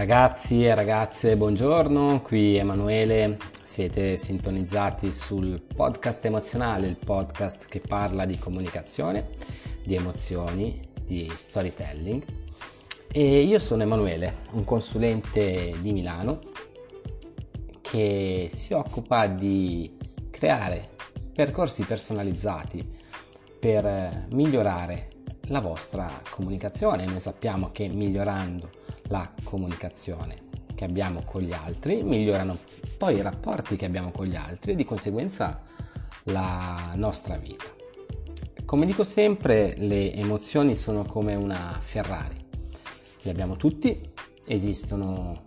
Ragazzi e ragazze, buongiorno, qui Emanuele, siete sintonizzati sul podcast emozionale, il podcast che parla di comunicazione, di emozioni, di storytelling. E io sono Emanuele, un consulente di Milano che si occupa di creare percorsi personalizzati per migliorare la vostra comunicazione. Noi sappiamo che migliorando la comunicazione che abbiamo con gli altri, migliorano poi i rapporti che abbiamo con gli altri e di conseguenza la nostra vita. Come dico sempre, le emozioni sono come una Ferrari. Le abbiamo tutti, esistono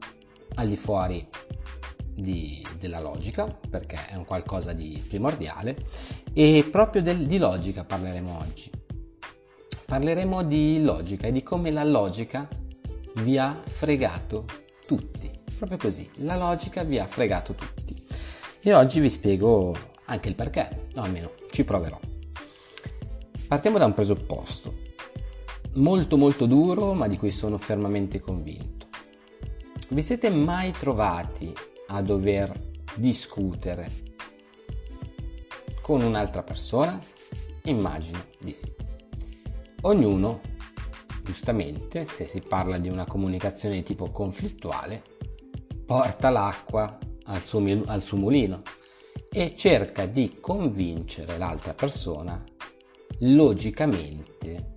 al di fuori di, della logica, perché è un qualcosa di primordiale, e proprio del, di logica parleremo oggi. Parleremo di logica e di come la logica vi ha fregato tutti. Proprio così, la logica vi ha fregato tutti. E oggi vi spiego anche il perché, o almeno ci proverò. Partiamo da un presupposto molto molto duro, ma di cui sono fermamente convinto. Vi siete mai trovati a dover discutere con un'altra persona? Immagino di sì. Ognuno giustamente, se si parla di una comunicazione di tipo conflittuale, porta l'acqua al suo, al suo mulino e cerca di convincere l'altra persona logicamente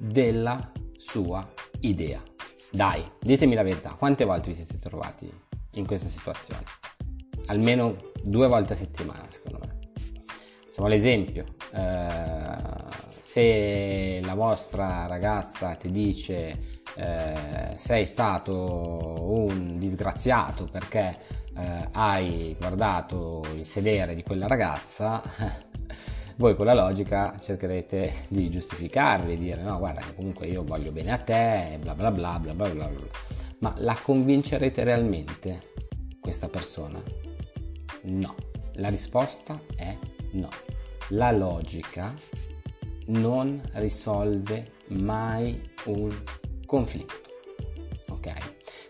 della sua idea. Dai, ditemi la verità, quante volte vi siete trovati in questa situazione? Almeno due volte a settimana, secondo me. Facciamo l'esempio. Eh, se la vostra ragazza ti dice eh, sei stato un disgraziato perché eh, hai guardato il sedere di quella ragazza, voi con la logica cercherete di giustificarvi, di dire no guarda comunque io voglio bene a te, bla bla bla bla bla bla, bla. ma la convincerete realmente questa persona? No, la risposta è no. La logica non risolve mai un conflitto. Ok?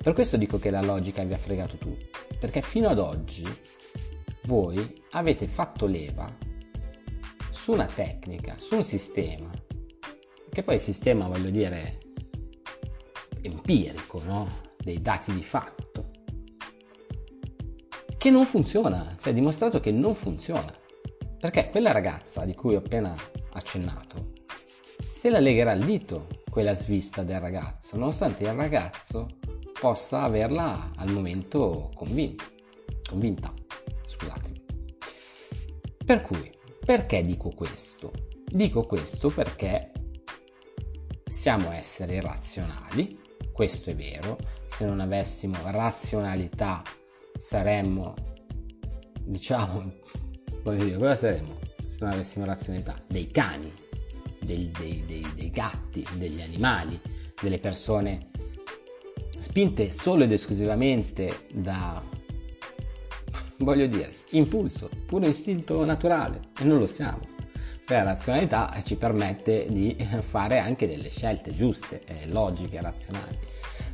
Per questo dico che la logica vi ha fregato tutto, perché fino ad oggi voi avete fatto leva su una tecnica, su un sistema, che poi il sistema, voglio dire, empirico, no? Dei dati di fatto, che non funziona, si è dimostrato che non funziona. Perché quella ragazza di cui ho appena accennato, se la legherà al dito quella svista del ragazzo, nonostante il ragazzo possa averla al momento convinta. convinta. Scusatemi. Per cui, perché dico questo? Dico questo perché siamo esseri razionali, questo è vero, se non avessimo razionalità saremmo, diciamo, voglio dire, cosa saremmo? Se non avessimo razionalità, dei cani, dei, dei, dei, dei gatti, degli animali, delle persone spinte solo ed esclusivamente da, voglio dire, impulso, puro istinto naturale, e non lo siamo. La razionalità ci permette di fare anche delle scelte giuste, eh, logiche, razionali.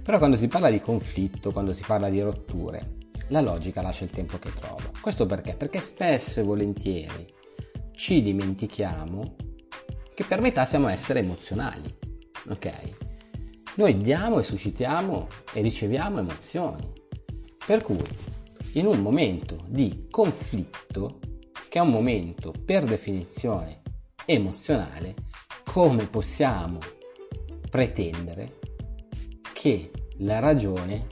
Però quando si parla di conflitto, quando si parla di rotture, la logica lascia il tempo che trova. Questo perché? Perché spesso e volentieri ci dimentichiamo che per metà siamo esseri emozionali, ok? Noi diamo e suscitiamo e riceviamo emozioni. Per cui, in un momento di conflitto, che è un momento per definizione emozionale, come possiamo pretendere che la ragione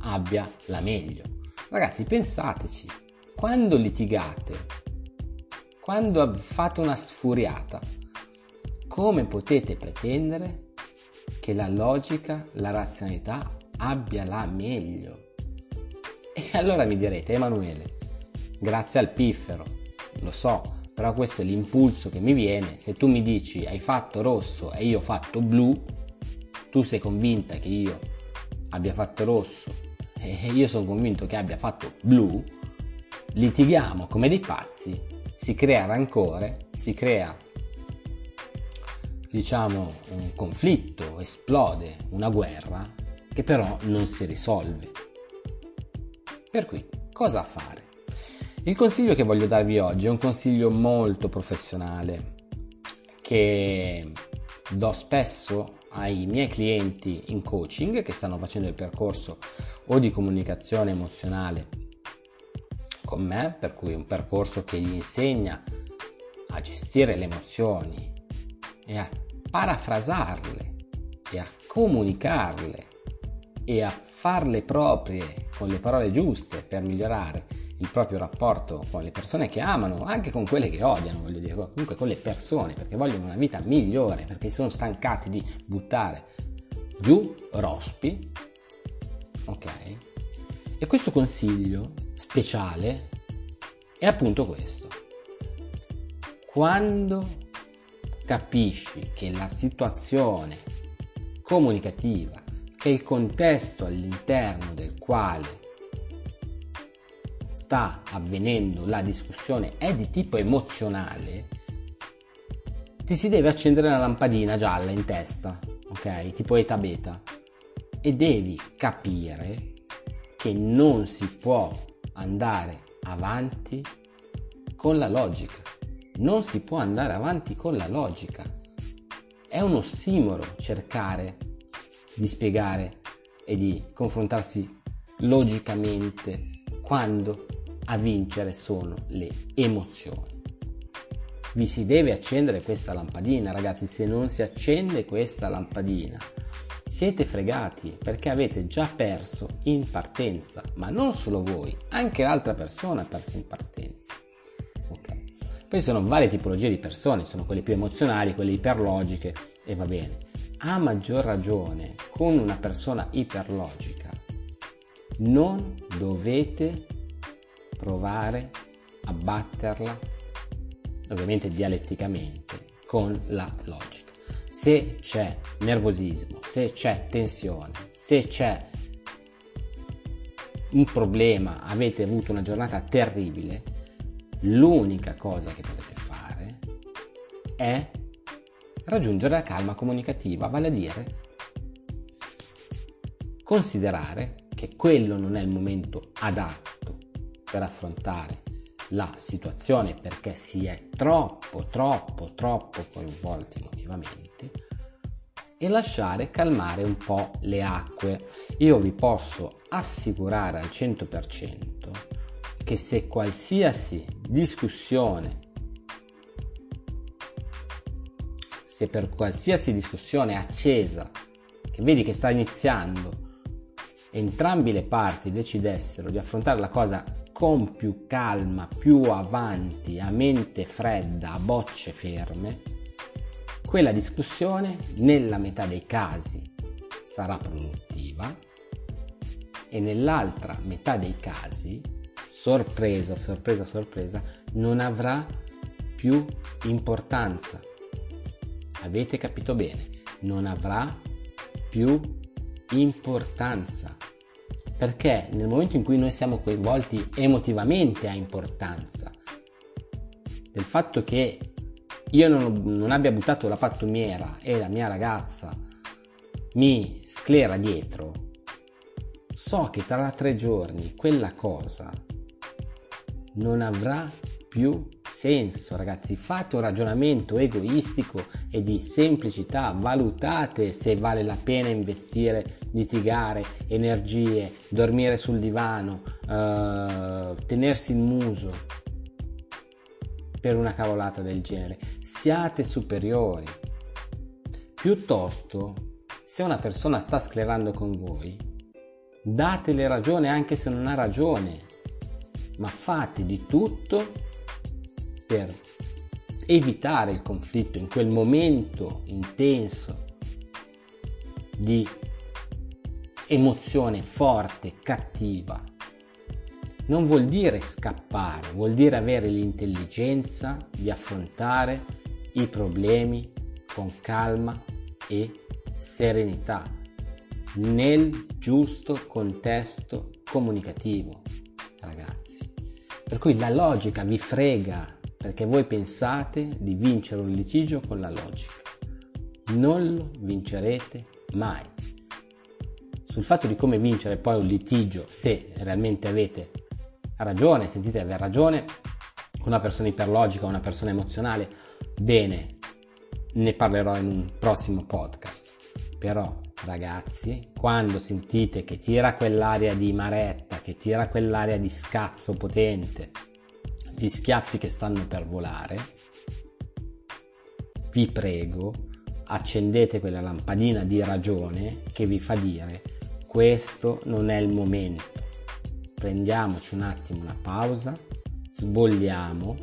abbia la meglio? Ragazzi, pensateci, quando litigate quando fate una sfuriata, come potete pretendere che la logica, la razionalità abbia la meglio? E allora mi direte, Emanuele, grazie al piffero, lo so, però questo è l'impulso che mi viene, se tu mi dici hai fatto rosso e io ho fatto blu, tu sei convinta che io abbia fatto rosso? E io sono convinto che abbia fatto blu, litighiamo come dei pazzi si crea rancore, si crea diciamo un conflitto, esplode una guerra che però non si risolve. Per cui, cosa fare? Il consiglio che voglio darvi oggi è un consiglio molto professionale che do spesso ai miei clienti in coaching che stanno facendo il percorso o di comunicazione emozionale con me, per cui un percorso che gli insegna a gestire le emozioni e a parafrasarle e a comunicarle e a farle proprie con le parole giuste per migliorare il proprio rapporto con le persone che amano, anche con quelle che odiano, voglio dire, comunque con le persone, perché vogliono una vita migliore, perché sono stancati di buttare giù rospi. Ok? E questo consiglio speciale è appunto questo. Quando capisci che la situazione comunicativa, che il contesto all'interno del quale sta avvenendo la discussione è di tipo emozionale, ti si deve accendere una lampadina gialla in testa, ok? Tipo eta beta. E devi capire che non si può andare avanti con la logica. Non si può andare avanti con la logica. È un ossimoro cercare di spiegare e di confrontarsi logicamente quando a vincere sono le emozioni. Vi si deve accendere questa lampadina, ragazzi, se non si accende questa lampadina siete fregati perché avete già perso in partenza, ma non solo voi, anche l'altra persona ha perso in partenza. Ok. Poi sono varie tipologie di persone, sono quelle più emozionali, quelle iperlogiche e va bene. A maggior ragione con una persona iperlogica non dovete provare a batterla, ovviamente dialetticamente, con la logica. Se c'è nervosismo, se c'è tensione, se c'è un problema, avete avuto una giornata terribile, l'unica cosa che potete fare è raggiungere la calma comunicativa, vale a dire considerare che quello non è il momento adatto per affrontare la situazione perché si è troppo, troppo, troppo coinvolti emotivamente e lasciare calmare un po' le acque. Io vi posso assicurare al 100% che se qualsiasi discussione, se per qualsiasi discussione accesa, che vedi che sta iniziando, entrambi le parti decidessero di affrontare la cosa con più calma, più avanti, a mente fredda, a bocce ferme, quella discussione nella metà dei casi sarà produttiva e nell'altra metà dei casi, sorpresa, sorpresa, sorpresa, non avrà più importanza. Avete capito bene? Non avrà più importanza perché nel momento in cui noi siamo coinvolti emotivamente ha importanza. Del fatto che io non, non abbia buttato la pattumiera e la mia ragazza mi sclera dietro, so che tra tre giorni quella cosa non avrà più senso, ragazzi. Fate un ragionamento egoistico e di semplicità, valutate se vale la pena investire, litigare, energie, dormire sul divano, eh, tenersi il muso per una cavolata del genere. Siate superiori. Piuttosto, se una persona sta sclerando con voi, datele ragione anche se non ha ragione, ma fate di tutto per evitare il conflitto in quel momento intenso di emozione forte, cattiva. Non vuol dire scappare, vuol dire avere l'intelligenza di affrontare i problemi con calma e serenità nel giusto contesto comunicativo, ragazzi. Per cui la logica vi frega perché voi pensate di vincere un litigio con la logica. Non lo vincerete mai. sul fatto di come vincere poi un litigio, se realmente avete ragione, sentite aver ragione, una persona iperlogica una persona emozionale, bene, ne parlerò in un prossimo podcast. Però, ragazzi, quando sentite che tira quell'aria di maretta, che tira quell'aria di scazzo potente, di schiaffi che stanno per volare, vi prego, accendete quella lampadina di ragione che vi fa dire questo non è il momento. Prendiamoci un attimo una pausa, sbolliamo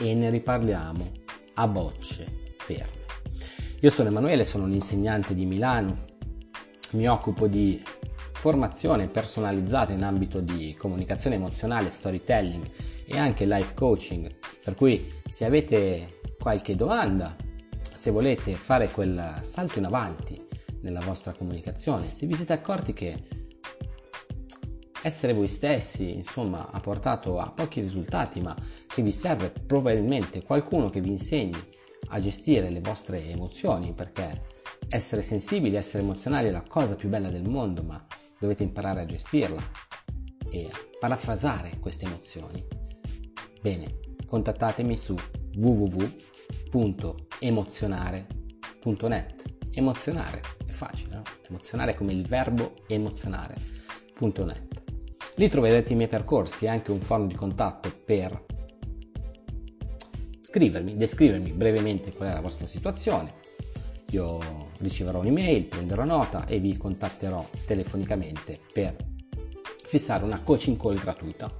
e ne riparliamo a bocce ferme. Io sono Emanuele, sono un insegnante di Milano, mi occupo di formazione personalizzata in ambito di comunicazione emozionale, storytelling e anche life coaching, per cui se avete qualche domanda, se volete fare quel salto in avanti nella vostra comunicazione, se vi siete accorti che essere voi stessi, insomma, ha portato a pochi risultati, ma che vi serve probabilmente qualcuno che vi insegni a gestire le vostre emozioni, perché essere sensibili, essere emozionali è la cosa più bella del mondo, ma dovete imparare a gestirla e a parafrasare queste emozioni. Bene, contattatemi su www.emozionare.net. Emozionare facile, no? emozionare come il verbo emozionare.net. Lì troverete i miei percorsi e anche un forum di contatto per scrivermi, descrivermi brevemente qual è la vostra situazione. Io riceverò un'email, prenderò nota e vi contatterò telefonicamente per fissare una coaching call gratuita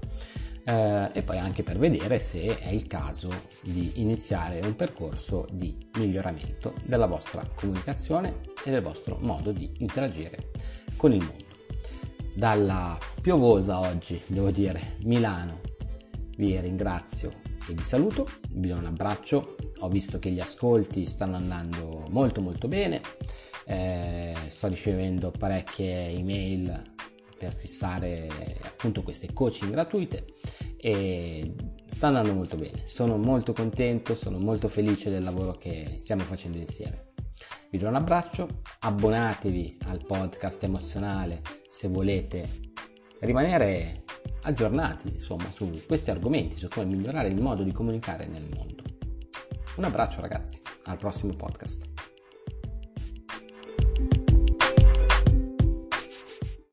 eh, e poi anche per vedere se è il caso di iniziare un percorso di miglioramento della vostra comunicazione e del vostro modo di interagire con il mondo. Dalla piovosa oggi, devo dire, Milano, vi ringrazio e vi saluto, vi do un abbraccio, ho visto che gli ascolti stanno andando molto molto bene, eh, sto ricevendo parecchie email per fissare appunto queste coaching gratuite e sta andando molto bene. Sono molto contento, sono molto felice del lavoro che stiamo facendo insieme. Vi do un abbraccio, abbonatevi al podcast emozionale se volete rimanere aggiornati insomma su questi argomenti, su come migliorare il modo di comunicare nel mondo. Un abbraccio ragazzi, al prossimo podcast.